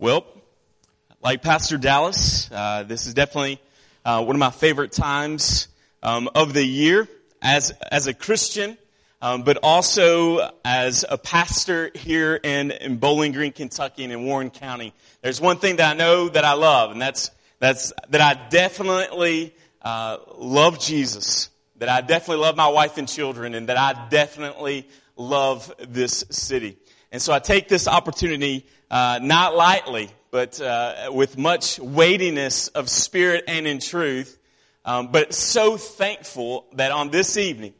Well, like Pastor Dallas, uh, this is definitely uh, one of my favorite times um, of the year as as a Christian, um, but also as a pastor here in, in Bowling Green, Kentucky, and in Warren County. There's one thing that I know that I love, and that's that's that I definitely uh, love Jesus. That I definitely love my wife and children, and that I definitely love this city. And so I take this opportunity, uh, not lightly, but uh, with much weightiness of spirit and in truth, um, but so thankful that on this evening,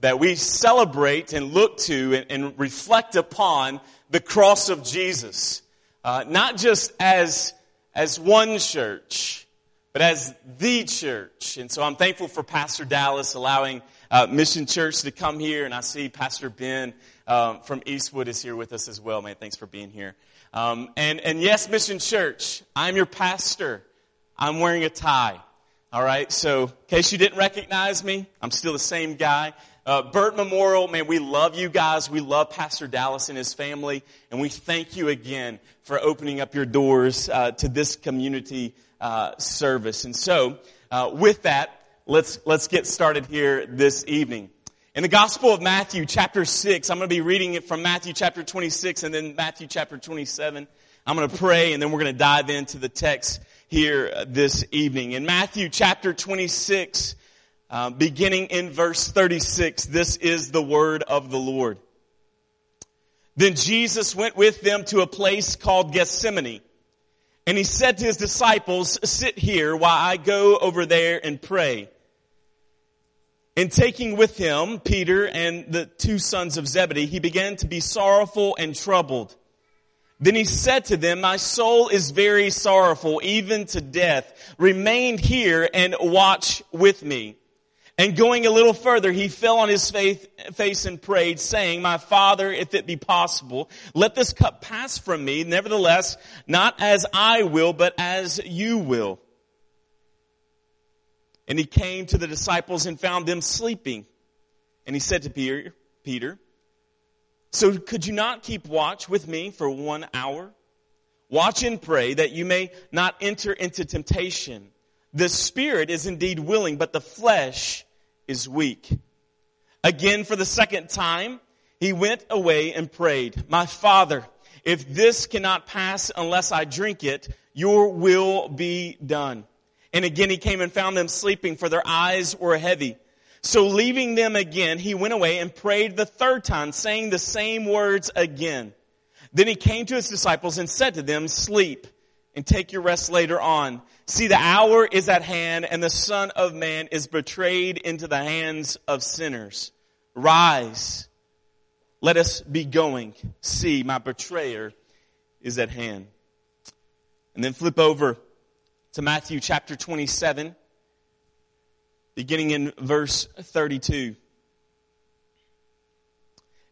that we celebrate and look to and, and reflect upon the cross of Jesus, uh, not just as as one church, but as the church. And so I'm thankful for Pastor Dallas allowing uh, Mission Church to come here, and I see Pastor Ben um, from Eastwood is here with us as well. Man, thanks for being here. Um, and and yes, Mission Church, I'm your pastor. I'm wearing a tie. All right. So, in case you didn't recognize me, I'm still the same guy. Uh, Burt Memorial, man, we love you guys. We love Pastor Dallas and his family, and we thank you again for opening up your doors uh, to this community uh, service. And so, uh, with that, let's let's get started here this evening. In the Gospel of Matthew, chapter 6, I'm going to be reading it from Matthew chapter 26 and then Matthew chapter 27. I'm going to pray and then we're going to dive into the text here this evening. In Matthew chapter 26, uh, beginning in verse 36, this is the word of the Lord. Then Jesus went with them to a place called Gethsemane. And he said to his disciples, sit here while I go over there and pray. And taking with him Peter and the two sons of Zebedee, he began to be sorrowful and troubled. Then he said to them, my soul is very sorrowful, even to death. Remain here and watch with me. And going a little further, he fell on his face, face and prayed, saying, My father, if it be possible, let this cup pass from me. Nevertheless, not as I will, but as you will. And he came to the disciples and found them sleeping. And he said to Peter, Peter, so could you not keep watch with me for one hour? Watch and pray that you may not enter into temptation. The spirit is indeed willing, but the flesh is weak. Again, for the second time, he went away and prayed, my father, if this cannot pass unless I drink it, your will be done. And again he came and found them sleeping for their eyes were heavy. So leaving them again, he went away and prayed the third time, saying the same words again. Then he came to his disciples and said to them, sleep and take your rest later on. See, the hour is at hand and the son of man is betrayed into the hands of sinners. Rise. Let us be going. See, my betrayer is at hand. And then flip over to Matthew chapter 27, beginning in verse 32.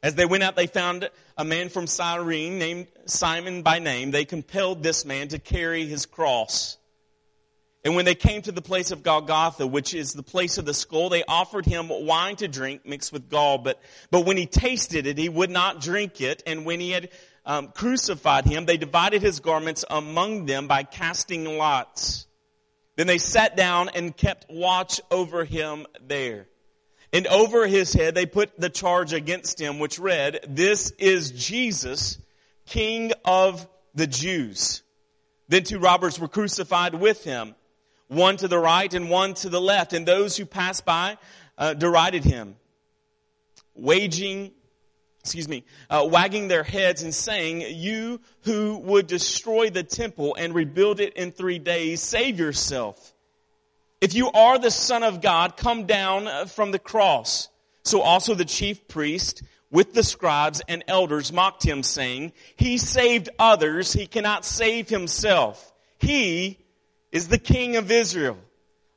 As they went out, they found a man from Cyrene named Simon by name. They compelled this man to carry his cross. And when they came to the place of Golgotha, which is the place of the skull, they offered him wine to drink mixed with gall. But, but when he tasted it, he would not drink it. And when he had um, crucified him, they divided his garments among them by casting lots. Then they sat down and kept watch over him there. And over his head they put the charge against him, which read, This is Jesus, King of the Jews. Then two robbers were crucified with him, one to the right and one to the left. And those who passed by uh, derided him, waging excuse me, uh, wagging their heads and saying, you who would destroy the temple and rebuild it in three days, save yourself. If you are the son of God, come down uh, from the cross. So also the chief priest with the scribes and elders mocked him saying, he saved others, he cannot save himself. He is the king of Israel.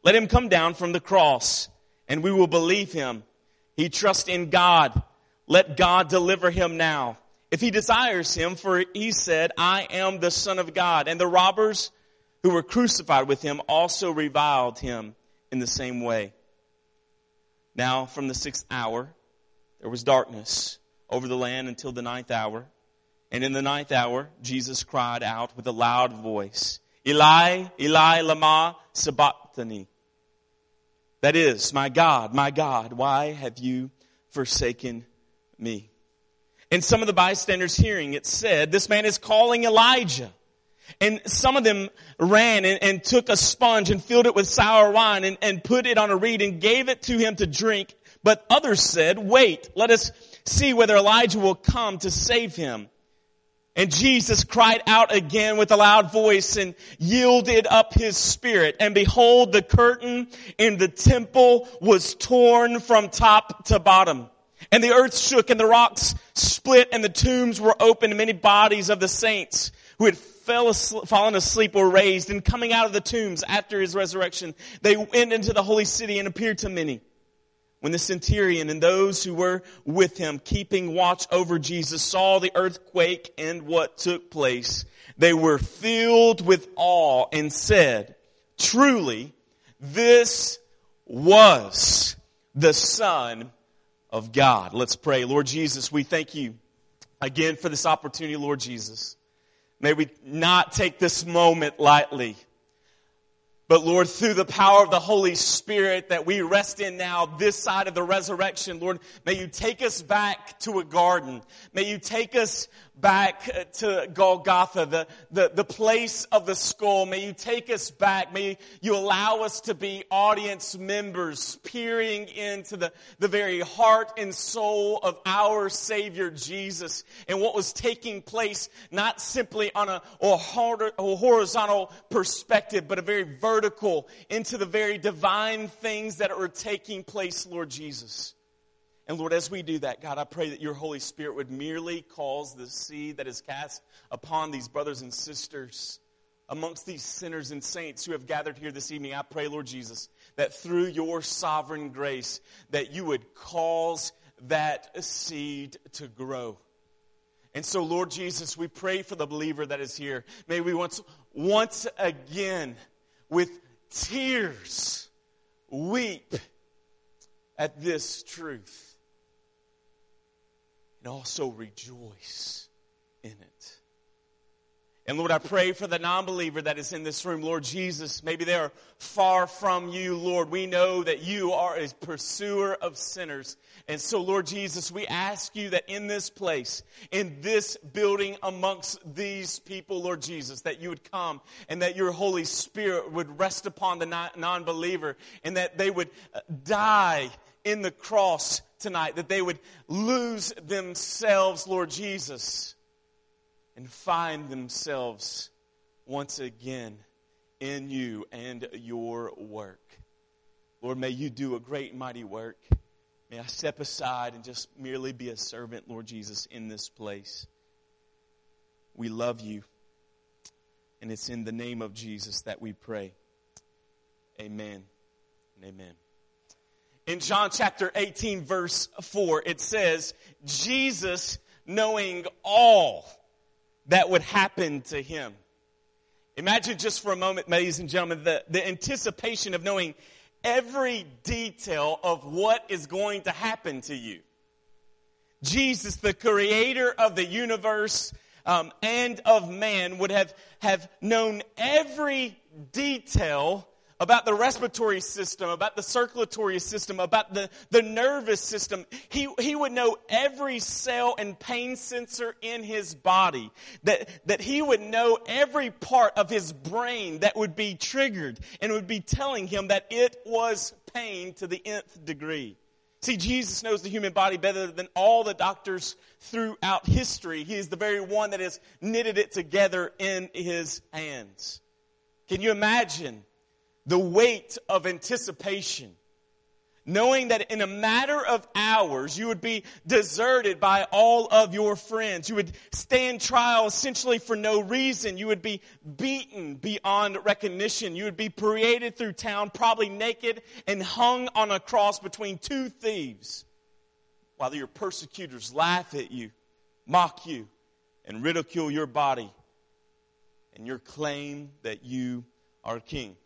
Let him come down from the cross and we will believe him. He trusts in God let God deliver him now. If he desires him, for he said, I am the son of God. And the robbers who were crucified with him also reviled him in the same way. Now from the sixth hour, there was darkness over the land until the ninth hour. And in the ninth hour, Jesus cried out with a loud voice, Eli, Eli, lama sabachthani. That is, my God, my God, why have you forsaken me? And some of the bystanders hearing it said, this man is calling Elijah. And some of them ran and, and, took a sponge and filled it with sour wine and, and put it on a reed and gave it to him to drink. But others said, wait, let us see whether Elijah will come to save him. And Jesus cried out again with a loud voice and yielded up his spirit. And behold, the curtain in the temple was torn from top to bottom. And the earth shook and the rocks split and the tombs were opened and many bodies of the saints who had fell asleep, fallen asleep were raised and coming out of the tombs after his resurrection, they went into the holy city and appeared to many. When the centurion and those who were with him keeping watch over Jesus saw the earthquake and what took place, they were filled with awe and said, truly, this was the son of God. Let's pray. Lord Jesus, we thank you again for this opportunity, Lord Jesus. May we not take this moment lightly. But Lord, through the power of the Holy Spirit that we rest in now, this side of the resurrection, Lord, may you take us back to a garden. May you take us back uh, to Golgotha, the, the, the place of the skull. May you take us back. May you allow us to be audience members, peering into the, the very heart and soul of our Savior Jesus and what was taking place, not simply on a, a horizontal perspective, but a very vertical into the very divine things that are taking place, Lord Jesus. And Lord, as we do that, God, I pray that your Holy Spirit would merely cause the seed that is cast upon these brothers and sisters amongst these sinners and saints who have gathered here this evening. I pray, Lord Jesus, that through your sovereign grace, that you would cause that seed to grow. And so, Lord Jesus, we pray for the believer that is here. May we once, once again, with tears, weep at this truth and also rejoice in it. And Lord, I pray for the non believer that is in this room. Lord Jesus, maybe they are far from you, Lord. We know that you are a pursuer of sinners. And so, Lord Jesus, we ask you that in this place, in this building amongst these people, Lord Jesus, that you would come and that your Holy Spirit would rest upon the non believer and that they would uh, die in the cross tonight, that they would lose themselves, Lord Jesus, and find themselves once again in you and your work. Lord, may you do a great mighty work. May I step aside and just merely be a servant, Lord Jesus, in this place. We love you. And it's in the name of Jesus that we pray. Amen and amen. In John chapter 18 verse 4, it says, Jesus knowing all that would happen to him. Imagine just for a moment, ladies and gentlemen, the, the anticipation of knowing every detail of what is going to happen to you. Jesus, the creator of the universe um, and of man, would have, have known every detail about the respiratory system, about the circulatory system, about the, the nervous system. He, he would know every cell and pain sensor in his body. That, that he would know every part of his brain that would be triggered and would be telling him that it was pain to the nth degree. See, Jesus knows the human body better than all the doctors throughout history. He is the very one that has knitted it together in his hands. Can you imagine the weight of anticipation. Knowing that in a matter of hours, you would be deserted by all of your friends. You would stand trial essentially for no reason. You would be beaten beyond recognition. You would be paraded through town, probably naked and hung on a cross between two thieves while your persecutors laugh at you, mock you, and ridicule your body and your claim that you are king.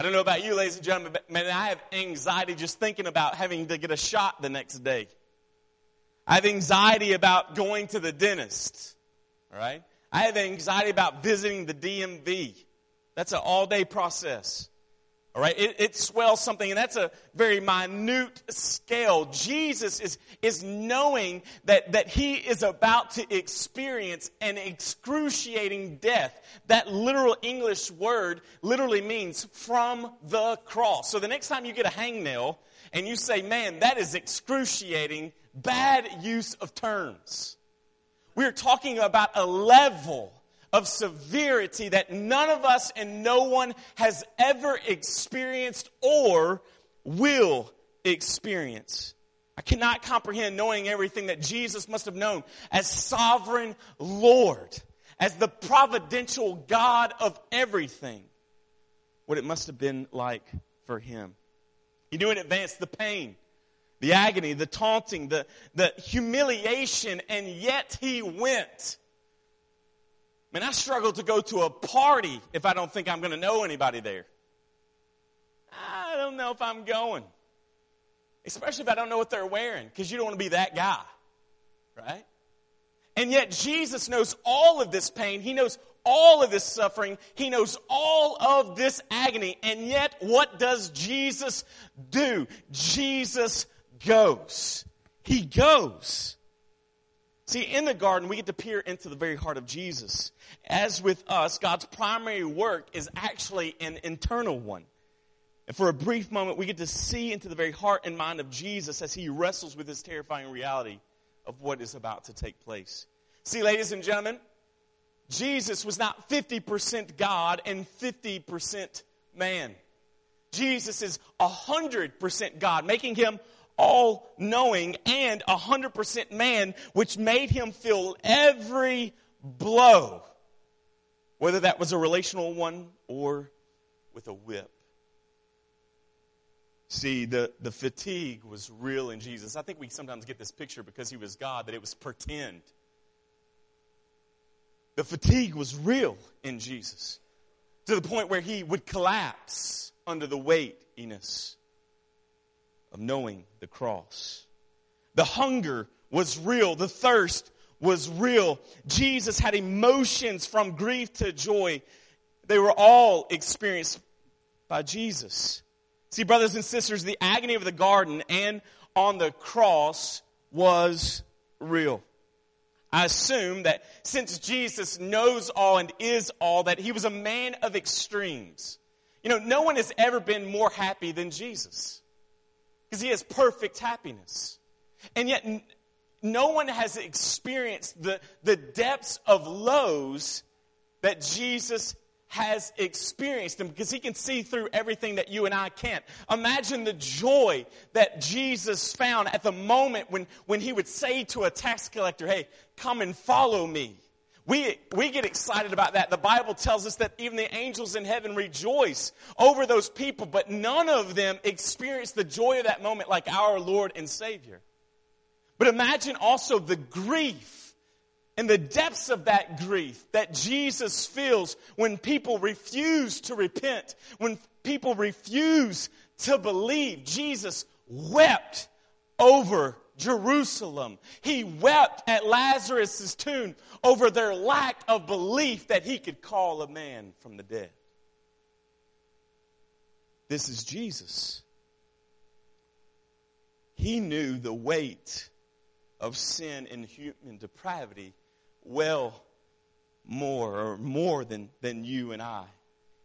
I don't know about you, ladies and gentlemen, but man, I have anxiety just thinking about having to get a shot the next day. I have anxiety about going to the dentist. Right? I have anxiety about visiting the DMV. That's an all day process. All right, it, it, swells something, and that's a very minute scale. Jesus is, is knowing that, that he is about to experience an excruciating death. That literal English word literally means from the cross. So the next time you get a hangnail and you say, man, that is excruciating, bad use of terms. We're talking about a level of severity that none of us and no one has ever experienced or will experience. I cannot comprehend knowing everything that Jesus must have known as sovereign Lord, as the providential God of everything, what it must have been like for him. He knew in advance the pain, the agony, the taunting, the, the humiliation, and yet he went. Man, I struggle to go to a party if I don't think I'm going to know anybody there. I don't know if I'm going. Especially if I don't know what they're wearing, because you don't want to be that guy. Right? And yet Jesus knows all of this pain. He knows all of this suffering. He knows all of this agony. And yet, what does Jesus do? Jesus goes. He goes. See, in the garden, we get to peer into the very heart of Jesus. As with us, God's primary work is actually an internal one. And for a brief moment, we get to see into the very heart and mind of Jesus as he wrestles with this terrifying reality of what is about to take place. See, ladies and gentlemen, Jesus was not 50% God and 50% man. Jesus is 100% God, making him all knowing and 100% man, which made him feel every blow, whether that was a relational one or with a whip. See, the, the fatigue was real in Jesus. I think we sometimes get this picture because he was God that it was pretend. The fatigue was real in Jesus to the point where he would collapse under the weightiness of knowing the cross. The hunger was real. The thirst was real. Jesus had emotions from grief to joy. They were all experienced by Jesus. See, brothers and sisters, the agony of the garden and on the cross was real. I assume that since Jesus knows all and is all, that he was a man of extremes. You know, no one has ever been more happy than Jesus because he has perfect happiness. And yet, no one has experienced the, the depths of lows that Jesus has experienced because he can see through everything that you and I can't. Imagine the joy that Jesus found at the moment when, when he would say to a tax collector, Hey, come and follow me. We, we get excited about that. The Bible tells us that even the angels in heaven rejoice over those people, but none of them experience the joy of that moment like our Lord and Savior. But imagine also the grief and the depths of that grief that Jesus feels when people refuse to repent, when people refuse to believe. Jesus wept over Jerusalem. He wept at Lazarus' tomb over their lack of belief that he could call a man from the dead. This is Jesus. He knew the weight of sin and human depravity well more or more than, than you and I.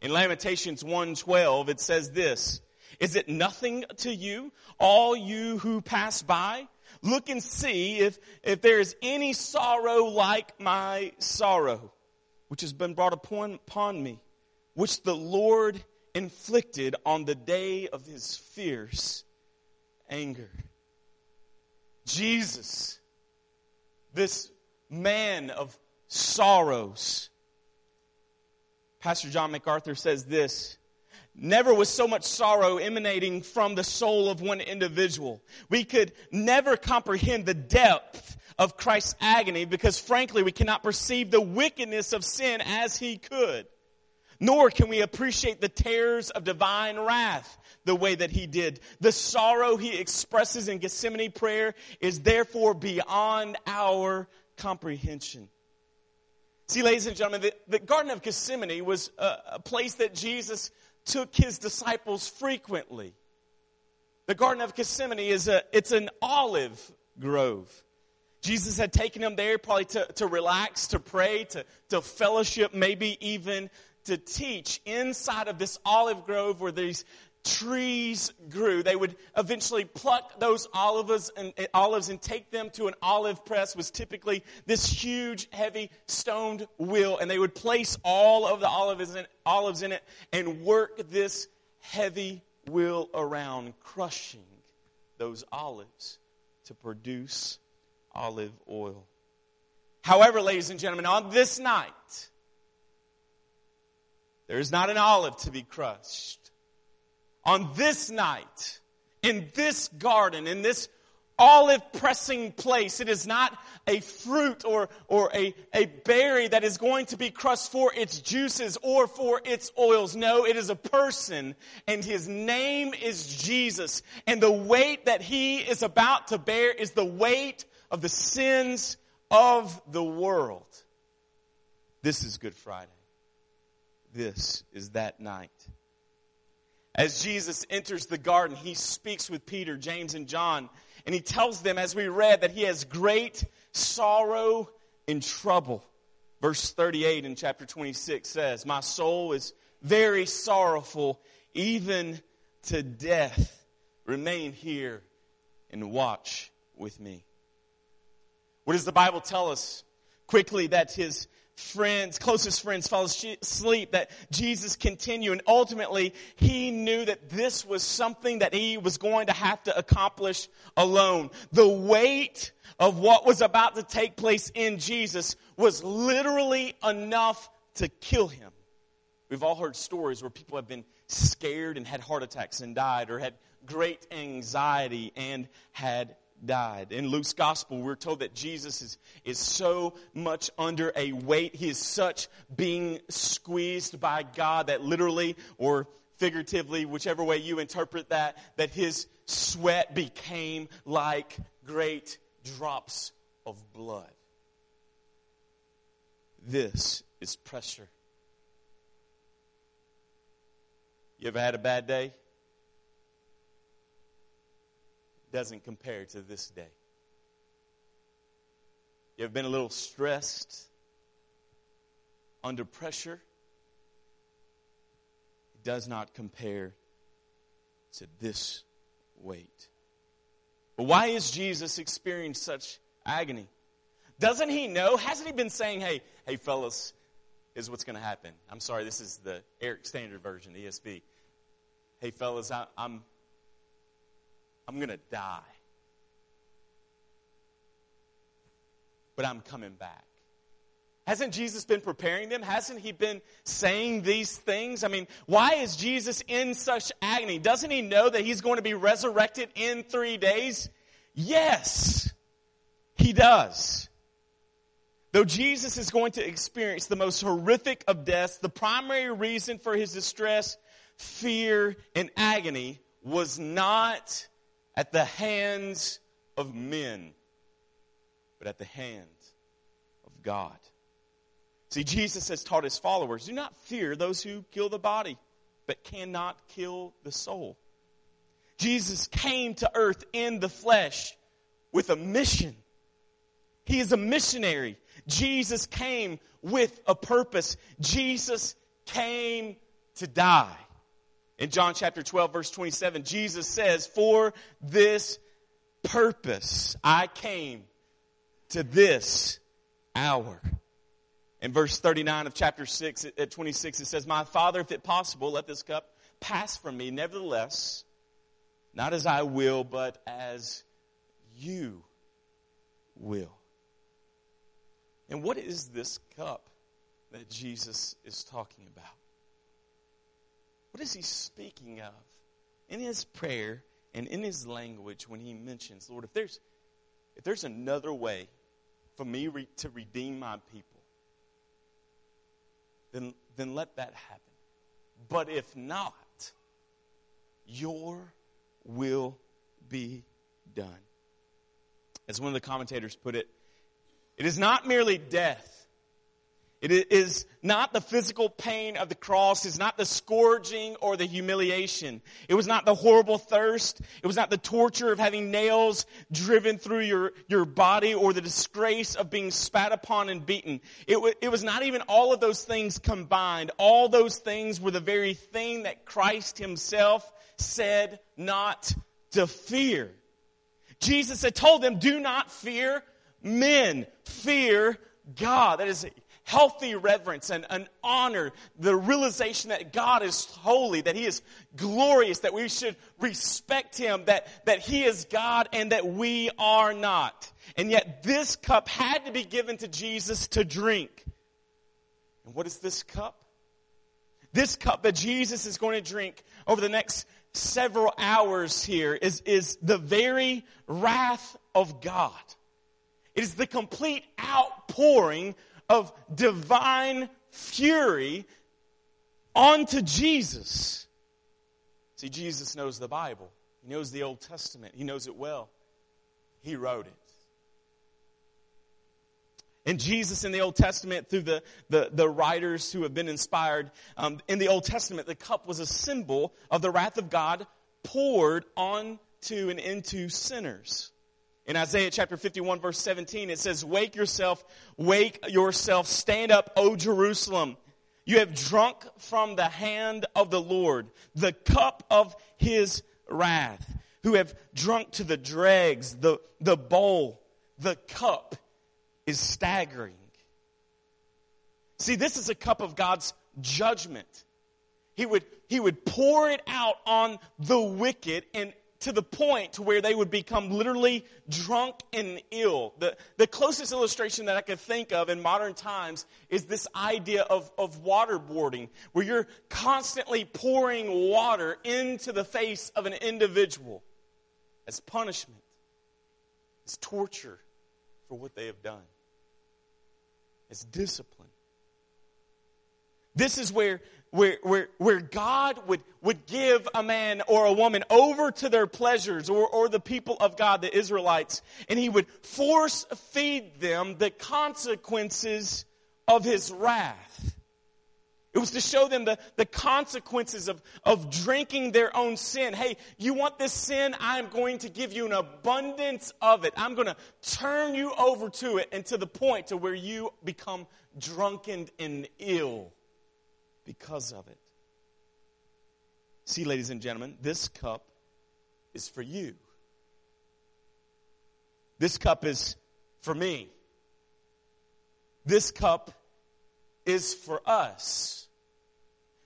In Lamentations 1:12 it says this, is it nothing to you all you who pass by? Look and see if, if there is any sorrow like my sorrow, which has been brought upon, upon me, which the Lord inflicted on the day of his fierce anger. Jesus, this man of sorrows. Pastor John MacArthur says this Never was so much sorrow emanating from the soul of one individual. We could never comprehend the depth of Christ's agony because frankly we cannot perceive the wickedness of sin as he could. Nor can we appreciate the terrors of divine wrath the way that he did. The sorrow he expresses in Gethsemane prayer is therefore beyond our comprehension. See, ladies and gentlemen, the, the Garden of Gethsemane was a, a place that Jesus took his disciples frequently. The Garden of Gethsemane is a, it's an olive grove. Jesus had taken them there probably to, to relax, to pray, to, to fellowship, maybe even to teach inside of this olive grove where these trees grew. They would eventually pluck those olives and, eh, olives and take them to an olive press was typically this huge, heavy stoned wheel, and they would place all of the olives in, olives in it and work this heavy wheel around, crushing those olives to produce olive oil. However, ladies and gentlemen, on this night, there is not an olive to be crushed on this night, in this garden, in this olive pressing place. It is not a fruit or, or a, a berry that is going to be crushed for its juices or for its oils. No, it is a person and his name is Jesus. And the weight that he is about to bear is the weight of the sins of the world. This is Good Friday. This is that night. As Jesus enters the garden, he speaks with Peter, James, and John, and he tells them, as we read, that he has great sorrow and trouble. Verse 38 in chapter 26 says, My soul is very sorrowful, even to death. Remain here and watch with me. What does the Bible tell us? Quickly, that his friends, closest friends fall asleep, that Jesus continued. And ultimately, he knew that this was something that he was going to have to accomplish alone. The weight of what was about to take place in Jesus was literally enough to kill him. We've all heard stories where people have been scared and had heart attacks and died, or had great anxiety and had died. In Luke's gospel, we're told that Jesus is, is so much under a weight. He is such being squeezed by God that literally or figuratively, whichever way you interpret that, that his sweat became like great drops of blood. This is pressure. You ever had a bad day? Doesn't compare to this day. You have been a little stressed, under pressure? It does not compare to this weight. But why is Jesus experiencing such agony? Doesn't he know? Hasn't he been saying, hey, hey, fellas, is what's going to happen? I'm sorry, this is the Eric Standard version, ESV. Hey, fellas, I, I'm, I'm going to die. But I'm coming back. Hasn't Jesus been preparing them? Hasn't he been saying these things? I mean, why is Jesus in such agony? Doesn't he know that he's going to be resurrected in three days? Yes, he does. Though Jesus is going to experience the most horrific of deaths, the primary reason for his distress, fear, and agony was not at the hands of men, but at the hands of God. See, Jesus has taught his followers do not fear those who kill the body, but cannot kill the soul. Jesus came to earth in the flesh with a mission. He is a missionary. Jesus came with a purpose. Jesus came to die. In John chapter 12 verse 27, Jesus says, for this purpose I came to this hour. In verse 39 of chapter 6 at 26, it says, My Father, if it possible, let this cup pass from me. Nevertheless, not as I will, but as you will. And what is this cup that Jesus is talking about? What is he speaking of in his prayer and in his language when he mentions, Lord, if there's, if there's another way for me re- to redeem my people, then, then let that happen. But if not, your will be done. As one of the commentators put it, it is not merely death It is not the physical pain of the cross. It's not the scourging or the humiliation. It was not the horrible thirst. It was not the torture of having nails driven through your, your body or the disgrace of being spat upon and beaten. It, w- it was not even all of those things combined. All those things were the very thing that Christ himself said not to fear. Jesus had told them, do not fear men. Fear God. That is healthy reverence and an honor, the realization that God is holy, that He is glorious, that we should respect Him, that, that He is God and that we are not. And yet this cup had to be given to Jesus to drink. And what is this cup? This cup that Jesus is going to drink over the next several hours here is, is the very wrath of God. It is the complete outpouring of divine fury onto Jesus. See, Jesus knows the Bible. He knows the Old Testament. He knows it well. He wrote it. And Jesus in the Old Testament, through the, the, the writers who have been inspired, um, in the Old Testament, the cup was a symbol of the wrath of God poured onto and into sinners. In Isaiah chapter 51 verse 17, it says, Wake yourself, wake yourself, stand up, O Jerusalem. You have drunk from the hand of the Lord the cup of his wrath, who have drunk to the dregs, the, the bowl, the cup is staggering. See, this is a cup of God's judgment. He would, he would pour it out on the wicked and to the point to where they would become literally drunk and ill. The, the closest illustration that I could think of in modern times is this idea of, of waterboarding, where you're constantly pouring water into the face of an individual as punishment, as torture for what they have done, as discipline. This is where where, where, where God would, would give a man or a woman over to their pleasures or, or the people of God, the Israelites, and he would force feed them the consequences of his wrath. It was to show them the, the consequences of, of drinking their own sin. Hey, you want this sin? I'm going to give you an abundance of it. I'm going to turn you over to it and to the point to where you become drunken and ill because of it. See, ladies and gentlemen, this cup is for you. This cup is for me. This cup is for us.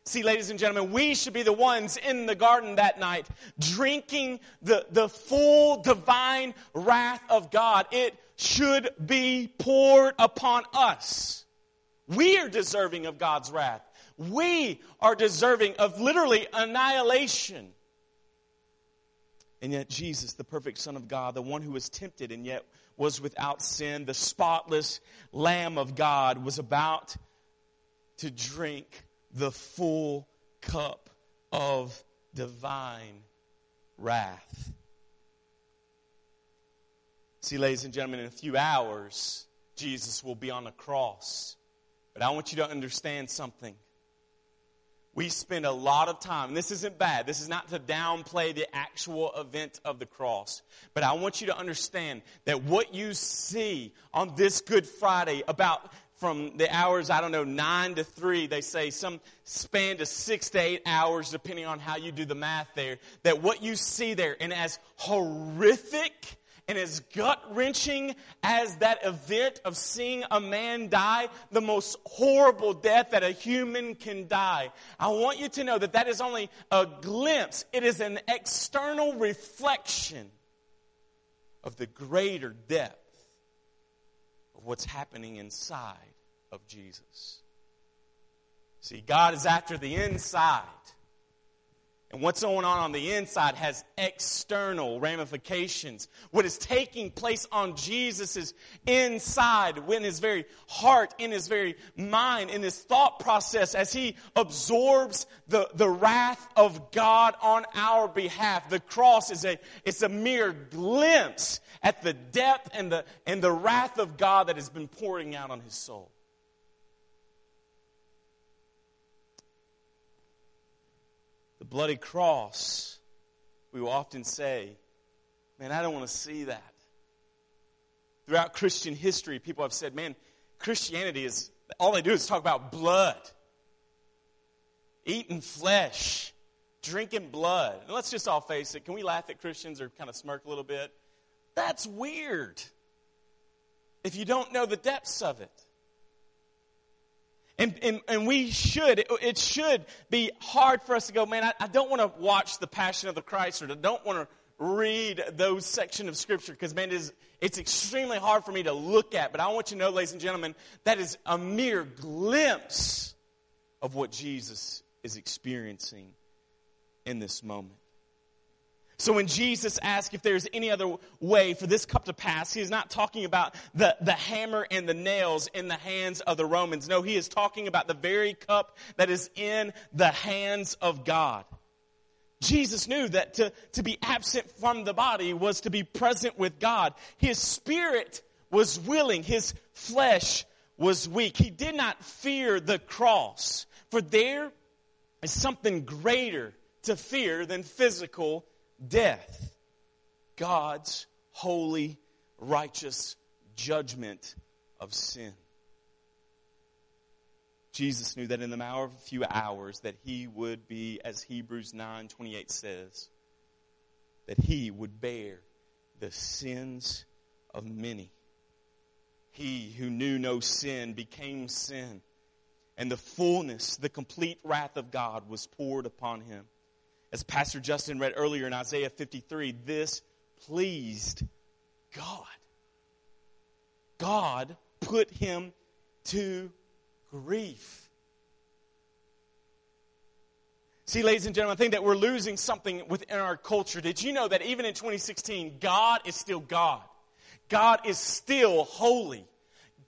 See, ladies and gentlemen, we should be the ones in the garden that night drinking the, the full divine wrath of God. It should be poured upon us. We are deserving of God's wrath. We are deserving of literally annihilation. And yet, Jesus, the perfect Son of God, the one who was tempted and yet was without sin, the spotless Lamb of God, was about to drink the full cup of divine wrath. See, ladies and gentlemen, in a few hours, Jesus will be on the cross. But I want you to understand something we spend a lot of time, and this isn't bad, this is not to downplay the actual event of the cross, but I want you to understand that what you see on this Good Friday about from the hours, I don't know, nine to three, they say some span to six to eight hours, depending on how you do the math there, that what you see there, and as horrific and as gut wrenching as that event of seeing a man die, the most horrible death that a human can die, I want you to know that that is only a glimpse. It is an external reflection of the greater depth of what's happening inside of Jesus. See, God is after the inside. And what's going on on the inside has external ramifications. What is taking place on Jesus' inside, in his very heart, in his very mind, in his thought process, as he absorbs the, the wrath of God on our behalf. The cross is a, it's a mere glimpse at the depth and the, and the wrath of God that has been pouring out on his soul. Bloody cross, we will often say, Man, I don't want to see that. Throughout Christian history, people have said, Man, Christianity is, all they do is talk about blood, eating flesh, drinking blood. And let's just all face it. Can we laugh at Christians or kind of smirk a little bit? That's weird if you don't know the depths of it. And, and, and we should, it, it, should be hard for us to go, man, I, I don't want to watch the Passion of the Christ or I don't want to read those section of scripture because man, it is, it's extremely hard for me to look at. But I want you to know, ladies and gentlemen, that is a mere glimpse of what Jesus is experiencing in this moment. So when Jesus asks if there's any other way for this cup to pass, he is not talking about the, the hammer and the nails in the hands of the Romans. No, he is talking about the very cup that is in the hands of God. Jesus knew that to, to be absent from the body was to be present with God. His spirit was willing. His flesh was weak. He did not fear the cross, for there is something greater to fear than physical death. God's holy, righteous judgment of sin. Jesus knew that in the hour of a few hours that he would be, as Hebrews 9 28 says, that he would bear the sins of many. He who knew no sin became sin, and the fullness, the complete wrath of God was poured upon him. As Pastor Justin read earlier in Isaiah 53, this pleased God. God put him to grief. See, ladies and gentlemen, I think that we're losing something within our culture. Did you know that even in 2016, God is still God? God is still holy.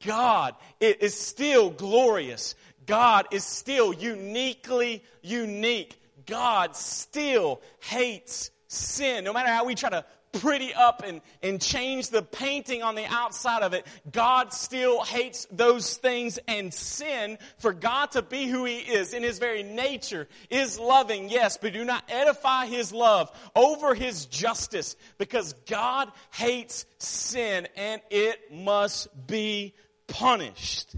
God is still glorious. God is still uniquely unique. God still hates sin. No matter how we try to pretty up and, and change the painting on the outside of it, God still hates those things and sin for God to be who He is in His very nature is loving, yes, but do not edify His love over His justice because God hates sin and it must be punished.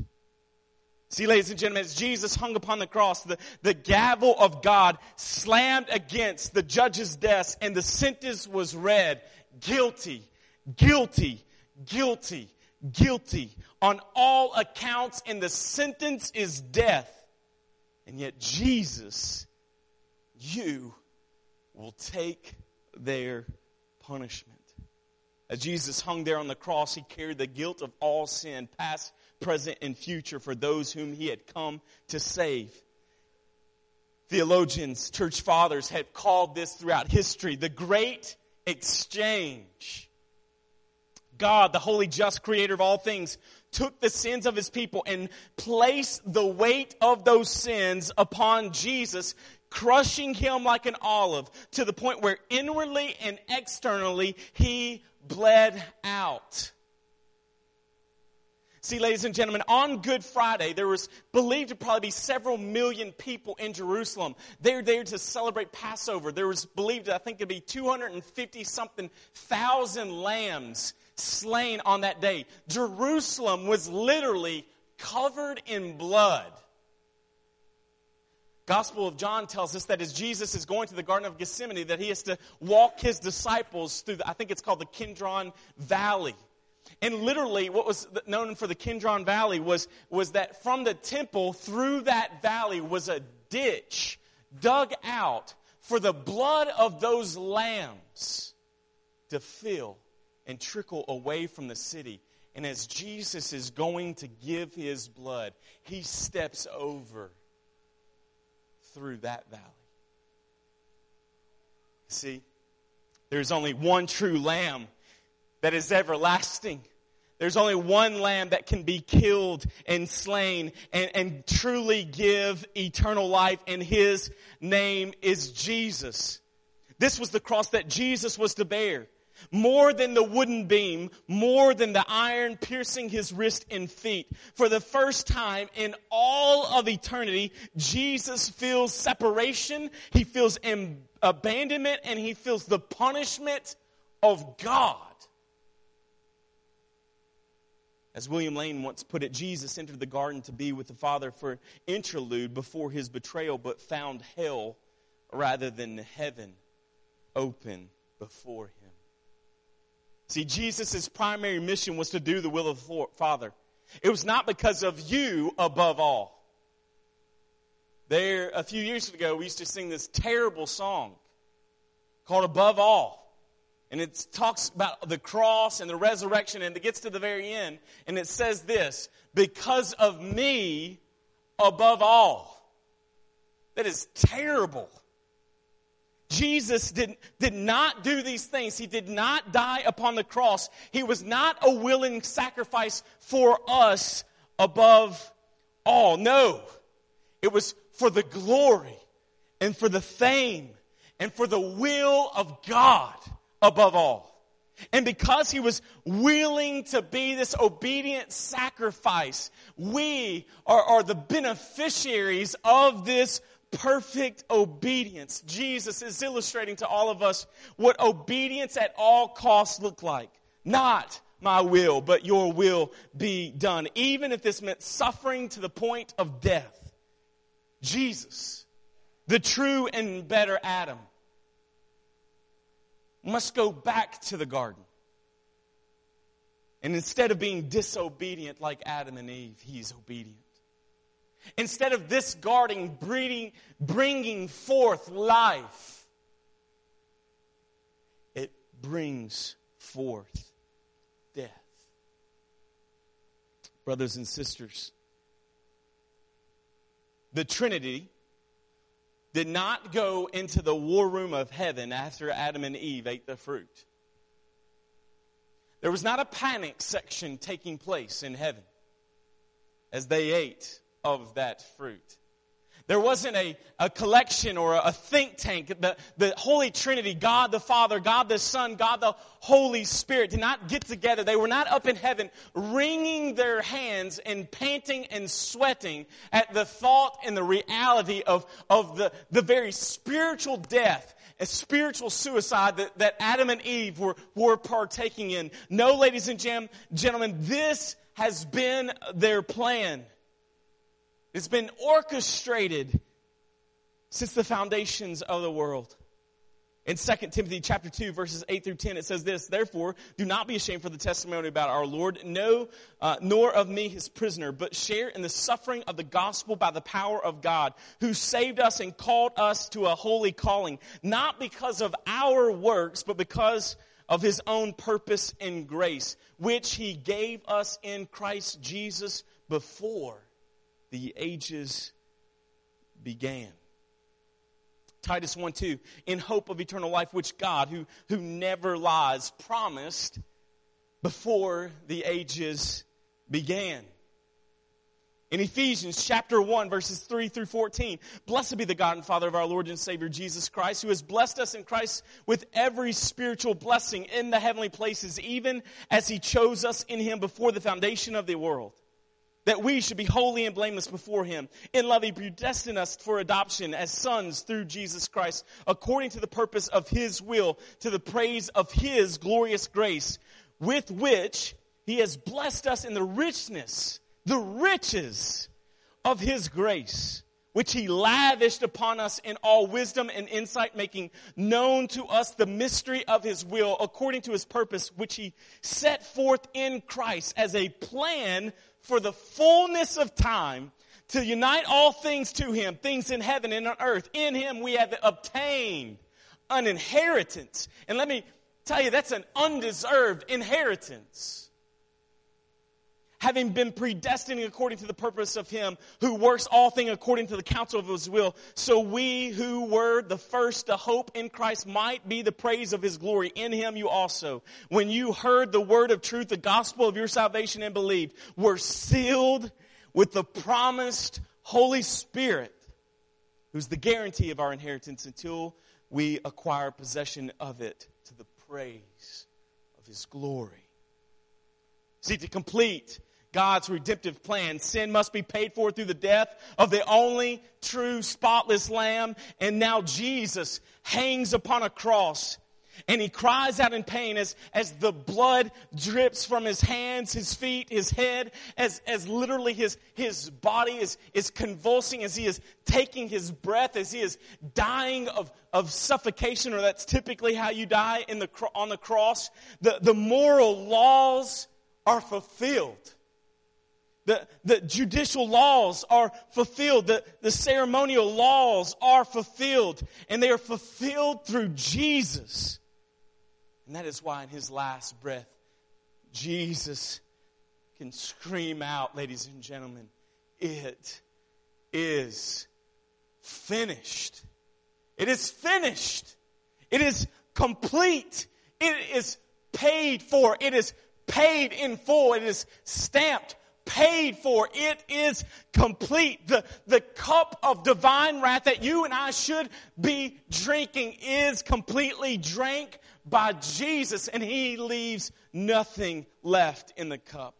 See, ladies and gentlemen, as Jesus hung upon the cross, the, the gavel of God slammed against the judge's desk and the sentence was read, guilty, guilty, guilty, guilty on all accounts and the sentence is death. And yet Jesus, you will take their punishment. As Jesus hung there on the cross, he carried the guilt of all sin, past, present, and future for those whom he had come to save. Theologians, church fathers have called this throughout history the great exchange. God, the holy, just creator of all things, took the sins of his people and placed the weight of those sins upon Jesus, crushing him like an olive to the point where inwardly and externally he bled out. See, ladies and gentlemen, on Good Friday, there was believed to probably be several million people in Jerusalem. They were there to celebrate Passover. There was believed, I think, to be 250 something thousand lambs slain on that day. Jerusalem was literally covered in blood. Gospel of John tells us that as Jesus is going to the Garden of Gethsemane, that he has to walk his disciples through, the, I think it's called the Kidron Valley. And literally, what was known for the Kidron Valley was, was that from the temple through that valley was a ditch dug out for the blood of those lambs to fill and trickle away from the city. And as Jesus is going to give his blood, he steps over through that valley. See, there's only one true lamb that is everlasting. There's only one lamb that can be killed and slain and, and truly give eternal life, and his name is Jesus. This was the cross that Jesus was to bear. more than the wooden beam, more than the iron piercing his wrist and feet. For the first time in all of eternity, Jesus feels separation, he feels abandonment, and he feels the punishment of God. As William Lane once put it, Jesus entered the garden to be with the Father for interlude before his betrayal, but found hell rather than heaven open before him. See, Jesus' primary mission was to do the will of the Father. It was not because of you above all. There, a few years ago, we used to sing this terrible song called Above All. And it talks about the cross and the resurrection, and it gets to the very end, and it says this because of me above all. That is terrible. Jesus did, did not do these things. He did not die upon the cross. He was not a willing sacrifice for us above all. No. It was for the glory and for the fame and for the will of God above all. And because he was willing to be this obedient sacrifice, we are, are the beneficiaries of this perfect obedience. Jesus is illustrating to all of us what obedience at all costs look like. Not my will, but your will be done. Even if this meant suffering to the point of death. Jesus, the true and better Adam, must go back to the garden. And instead of being disobedient like Adam and Eve, he's obedient. Instead of this garden breeding, bringing forth life, it brings forth death. Brothers and sisters, the Trinity did not go into the war room of heaven after Adam and Eve ate the fruit. There was not a panic section taking place in heaven as they ate of that fruit. There wasn't a, a collection or a, think tank. The, the Holy Trinity, God the Father, God the Son, God the Holy Spirit did not get together. They were not up in heaven wringing their hands and panting and sweating at the thought and the reality of, of the, the very spiritual death a spiritual suicide that, that Adam and Eve were, were partaking in. No, ladies and gentlemen, this has been their plan. It's been orchestrated since the foundations of the world. In 2 Timothy chapter 2 verses 8 through 10 it says this, Therefore, do not be ashamed for the testimony about our Lord, no, uh, nor of me his prisoner, but share in the suffering of the gospel by the power of God, who saved us and called us to a holy calling, not because of our works, but because of his own purpose and grace, which he gave us in Christ Jesus before the ages began. Titus 1 2, in hope of eternal life, which God, who, who never lies, promised before the ages began. In Ephesians chapter 1 verses 3 through 14, blessed be the God and Father of our Lord and Savior Jesus Christ, who has blessed us in Christ with every spiritual blessing in the heavenly places, even as he chose us in him before the foundation of the world that we should be holy and blameless before him. In love, he predestined us for adoption as sons through Jesus Christ, according to the purpose of his will, to the praise of his glorious grace, with which he has blessed us in the richness, the riches of his grace, which he lavished upon us in all wisdom and insight, making known to us the mystery of his will, according to his purpose, which he set forth in Christ as a plan for the fullness of time to unite all things to him, things in heaven and on earth. In him we have obtained an inheritance. And let me tell you, that's an undeserved inheritance having been predestined according to the purpose of him who works all things according to the counsel of his will. So we who were the first to hope in Christ might be the praise of his glory. In him you also, when you heard the word of truth, the gospel of your salvation and believed, were sealed with the promised Holy Spirit, who's the guarantee of our inheritance until we acquire possession of it to the praise of his glory. See, to complete God's redemptive plan, sin must be paid for through the death of the only true spotless lamb. And now Jesus hangs upon a cross and he cries out in pain as, as the blood drips from his hands, his feet, his head, as, as literally his, his body is, is convulsing, as he is taking his breath, as he is dying of, of suffocation, or that's typically how you die in the, on the cross. The, the moral laws are fulfilled. The, the judicial laws are fulfilled. The, the ceremonial laws are fulfilled. And they are fulfilled through Jesus. And that is why in his last breath, Jesus can scream out, ladies and gentlemen, it is finished. It is finished. It is complete. It is paid for. It is paid in full. It is stamped paid for. It is complete. The, the cup of divine wrath that you and I should be drinking is completely drank by Jesus and he leaves nothing left in the cup.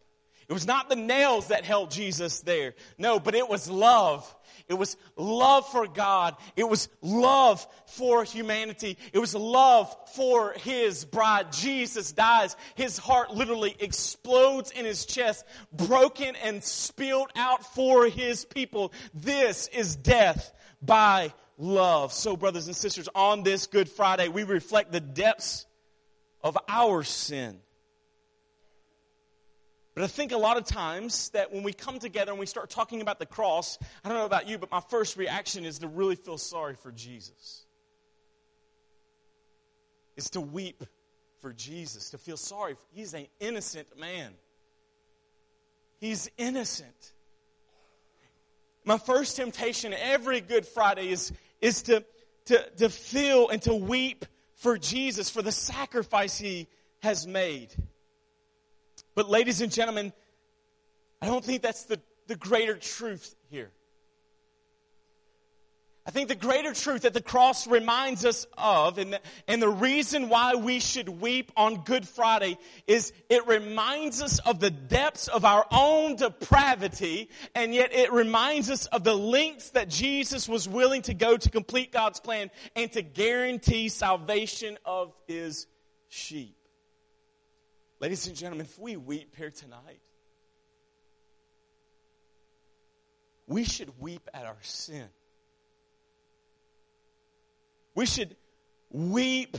It was not the nails that held Jesus there. No, but it was love. It was love for God. It was love for humanity. It was love for His bride. Jesus dies. His heart literally explodes in His chest, broken and spilled out for His people. This is death by love. So, brothers and sisters, on this Good Friday, we reflect the depths of our sin. But I think a lot of times that when we come together and we start talking about the cross, I don't know about you, but my first reaction is to really feel sorry for Jesus. Is to weep for Jesus, to feel sorry. He's an innocent man. He's innocent. My first temptation every Good Friday is, is to, to, to feel and to weep for Jesus, for the sacrifice he has made. But, ladies and gentlemen, I don't think that's the, the greater truth here. I think the greater truth that the cross reminds us of, and the, and the reason why we should weep on Good Friday, is it reminds us of the depths of our own depravity, and yet it reminds us of the lengths that Jesus was willing to go to complete God's plan and to guarantee salvation of His sheep. Ladies and gentlemen, if we weep here tonight, we should weep at our sin. We should weep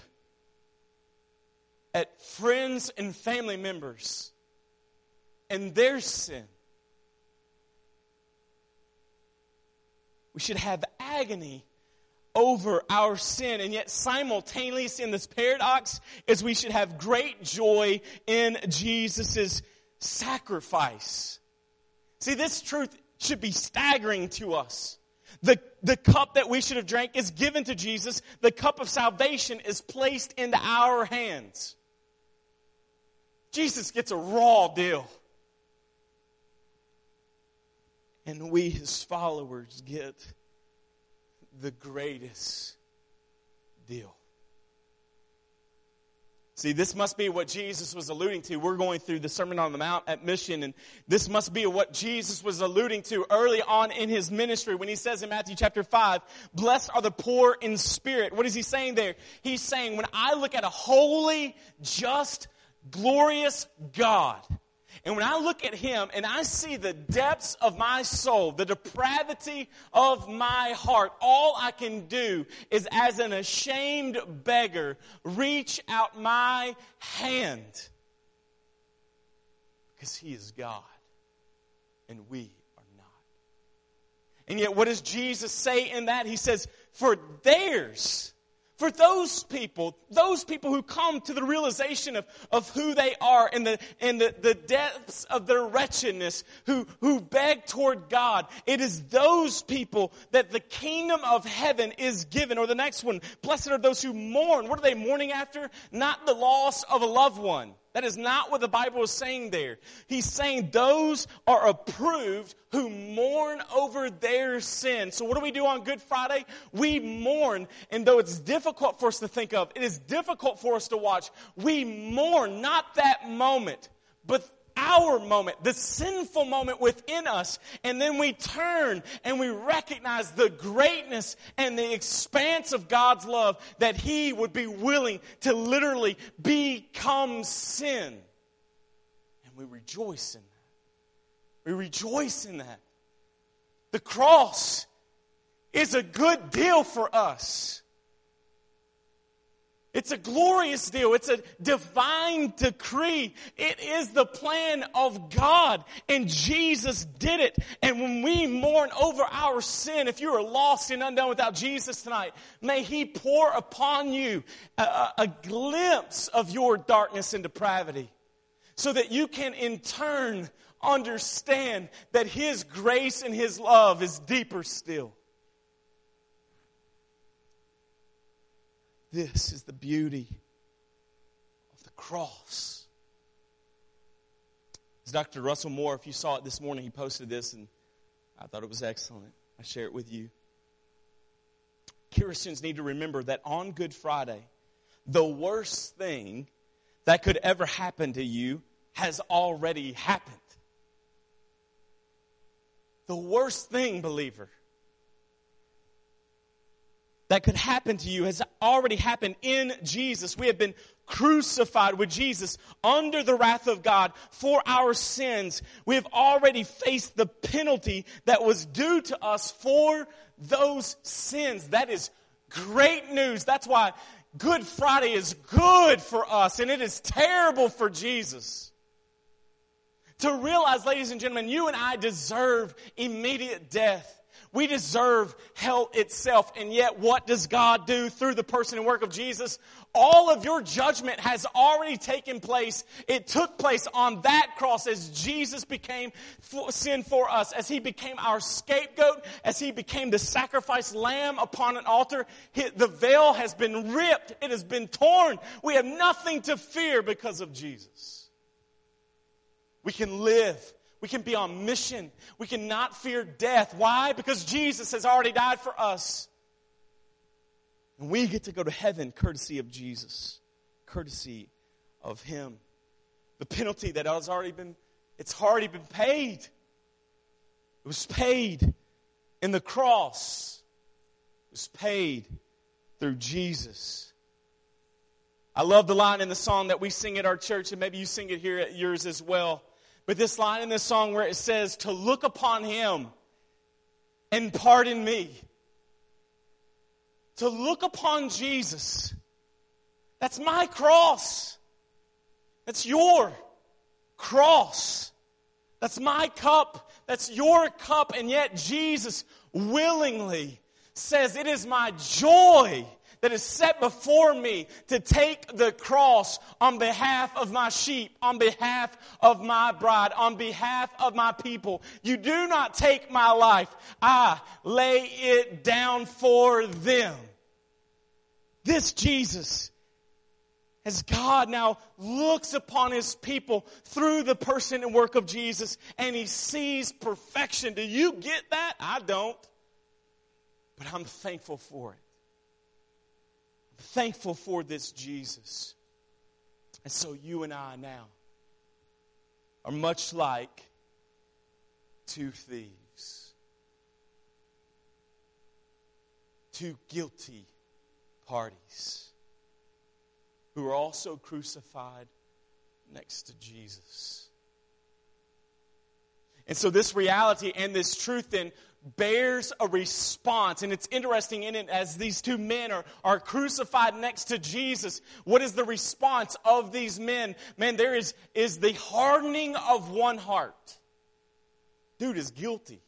at friends and family members and their sin. We should have agony over our sin. And yet simultaneously in this paradox is we should have great joy in Jesus' sacrifice. See, this truth should be staggering to us. The, the cup that we should have drank is given to Jesus. The cup of salvation is placed into our hands. Jesus gets a raw deal. And we, his followers, get the greatest deal. See, this must be what Jesus was alluding to. We're going through the Sermon on the Mount at Mission, and this must be what Jesus was alluding to early on in his ministry when he says in Matthew chapter 5, Blessed are the poor in spirit. What is he saying there? He's saying, when I look at a holy, just, glorious God, and when I look at him and I see the depths of my soul, the depravity of my heart, all I can do is as an ashamed beggar reach out my hand. Because he is God and we are not. And yet, what does Jesus say in that? He says, For theirs for those people, those people who come to the realization of, of who they are and the, and the, the depths of their wretchedness, who, who beg toward God, it is those people that the kingdom of heaven is given. Or the next one, blessed are those who mourn. What are they mourning after? Not the loss of a loved one. That is not what the Bible is saying there. He's saying those are approved who mourn over their sin. So what do we do on Good Friday? We mourn, and though it's difficult for us to think of, it is difficult for us to watch. We mourn not that moment, but our moment, the sinful moment within us, and then we turn and we recognize the greatness and the expanse of God's love that He would be willing to literally become sin. And we rejoice in that. We rejoice in that. The cross is a good deal for us. It's a glorious deal. It's a divine decree. It is the plan of God. And Jesus did it. And when we mourn over our sin, if you are lost and undone without Jesus tonight, may He pour upon you a, a glimpse of your darkness and depravity so that you can in turn understand that His grace and His love is deeper still. This is the beauty of the cross. As Dr. Russell Moore, if you saw it this morning, he posted this and I thought it was excellent. I share it with you. Christians need to remember that on Good Friday, the worst thing that could ever happen to you has already happened. The worst thing, believer, that could happen to you has already happened in Jesus. We have been crucified with Jesus under the wrath of God for our sins. We have already faced the penalty that was due to us for those sins. That is great news. That's why Good Friday is good for us and it is terrible for Jesus. To realize, ladies and gentlemen, you and I deserve immediate death. We deserve hell itself. And yet, what does God do through the person and work of Jesus? All of your judgment has already taken place. It took place on that cross as Jesus became sin for us, as He became our scapegoat, as He became the sacrifice lamb upon an altar. The veil has been ripped. It has been torn. We have nothing to fear because of Jesus. We can live we can be on mission. We cannot fear death. Why? Because Jesus has already died for us. And we get to go to heaven courtesy of Jesus, courtesy of Him. The penalty that has already been, it's already been paid. It was paid in the cross. It was paid through Jesus. I love the line in the song that we sing at our church, and maybe you sing it here at yours as well. But this line in this song where it says, to look upon him and pardon me. To look upon Jesus. That's my cross. That's your cross. That's my cup. That's your cup. And yet Jesus willingly says, It is my joy that is set before me to take the cross on behalf of my sheep, on behalf of my bride, on behalf of my people. You do not take my life. I lay it down for them. This Jesus as God now looks upon his people through the person and work of Jesus and he sees perfection. Do you get that? I don't. But I'm thankful for it thankful for this Jesus. And so you and I now are much like two thieves, two guilty parties who are also crucified next to Jesus. And so, this reality and this truth then bears a response. And it's interesting in it as these two men are, are crucified next to Jesus. What is the response of these men? Man, there is, is the hardening of one heart. Dude is guilty.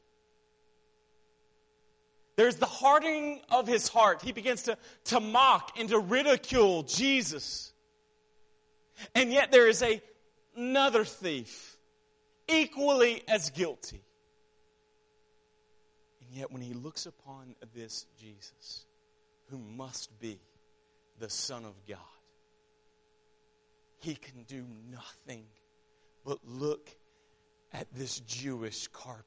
There's the hardening of his heart. He begins to, to mock and to ridicule Jesus. And yet there is a, another thief, equally as guilty. And yet, when he looks upon this Jesus, who must be the Son of God, he can do nothing but look at this Jewish carpenter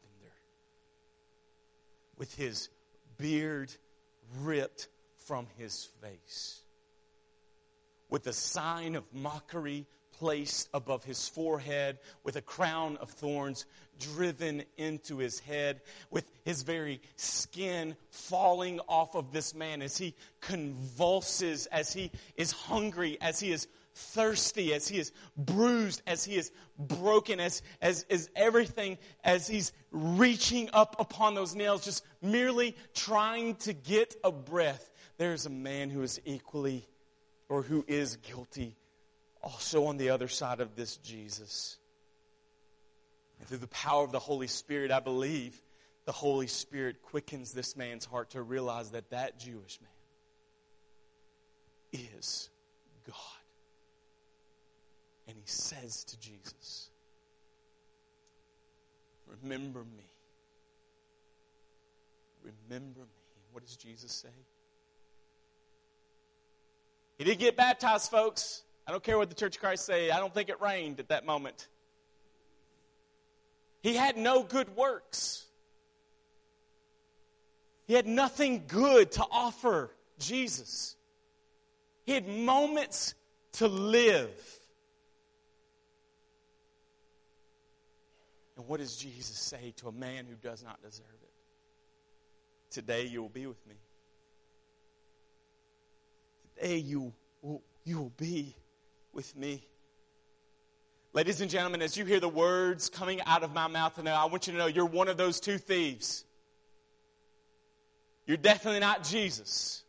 with his beard ripped from his face, with a sign of mockery placed above his forehead, with a crown of thorns driven into his head, with his very skin falling off of this man as he convulses, as he is hungry, as he is thirsty, as he is bruised, as he is broken, as, as, as everything, as he's reaching up upon those nails, just merely trying to get a breath. There's a man who is equally or who is guilty also on the other side of this Jesus. And through the power of the Holy Spirit, I believe the Holy Spirit quickens this man's heart to realize that that Jewish man is God. And he says to Jesus, Remember me. Remember me. What does Jesus say? He didn't get baptized, folks. I don't care what the Church of Christ say. I don't think it rained at that moment. He had no good works. He had nothing good to offer Jesus. He had moments to live. And what does Jesus say to a man who does not deserve it? Today you will be with me. Today you will, you will be with me. Ladies and gentlemen, as you hear the words coming out of my mouth tonight, I want you to know you're one of those two thieves. You're definitely not Jesus.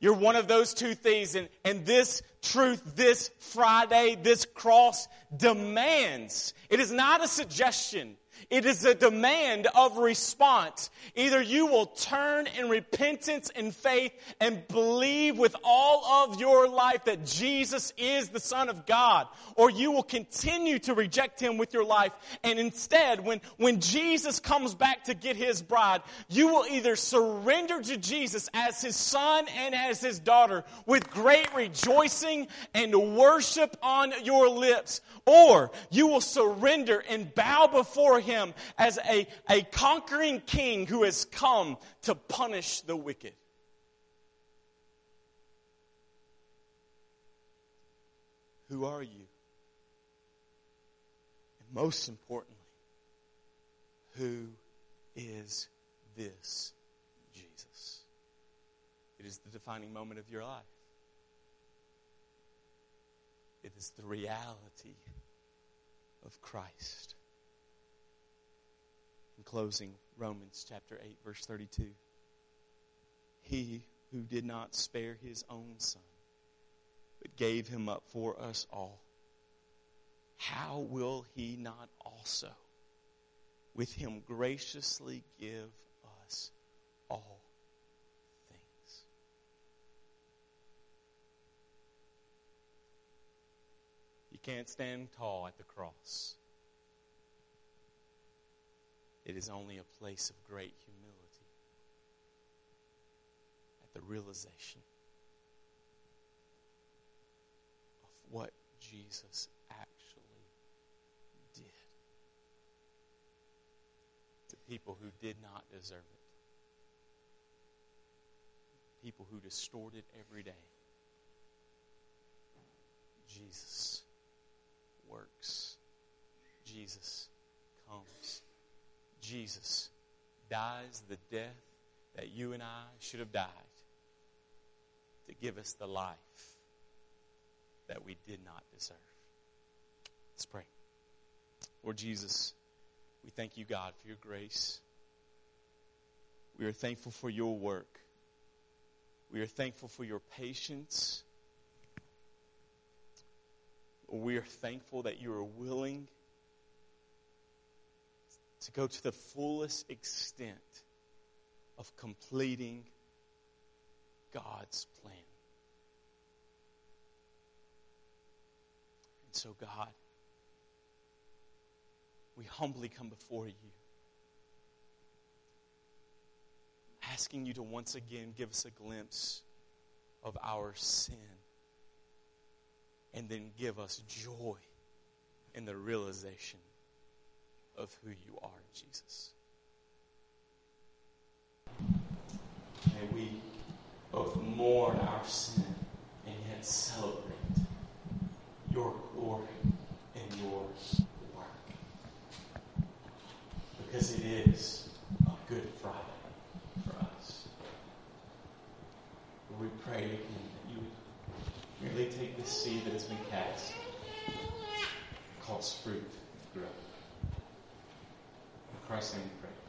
You're one of those two thieves, and, and this truth, this Friday, this cross demands. It is not a suggestion. It is a demand of response. Either you will turn in repentance and faith and believe with all of your life that Jesus is the Son of God, or you will continue to reject Him with your life. And instead, when, when Jesus comes back to get His bride, you will either surrender to Jesus as His Son and as His daughter with great rejoicing and worship on your lips, or you will surrender and bow before Him as a, a conquering king who has come to punish the wicked. Who are you? And most importantly, who is this Jesus? It is the defining moment of your life. It is the reality of Christ. In closing, Romans chapter 8, verse 32. He who did not spare his own son, but gave him up for us all, how will he not also with him graciously give us all things? You can't stand tall at the cross. It is only a place of great humility at the realization of what Jesus actually did to people who did not deserve it, people who distorted every day. Jesus works. Jesus comes. Jesus dies the death that you and I should have died to give us the life that we did not deserve. Let's pray. Lord Jesus, we thank you, God, for your grace. We are thankful for your work. We are thankful for your patience. We are thankful that you are willing to go to the fullest extent of completing God's plan. And so, God, we humbly come before you, asking you to once again give us a glimpse of our sin, and then give us joy in the realization of who you are, Jesus. May we both mourn our sin and yet celebrate your glory and your work. Because it is a Good Friday for us. We pray again that you would merely take the seed that has been cast, cause fruit to grow. In Christ's name we pray.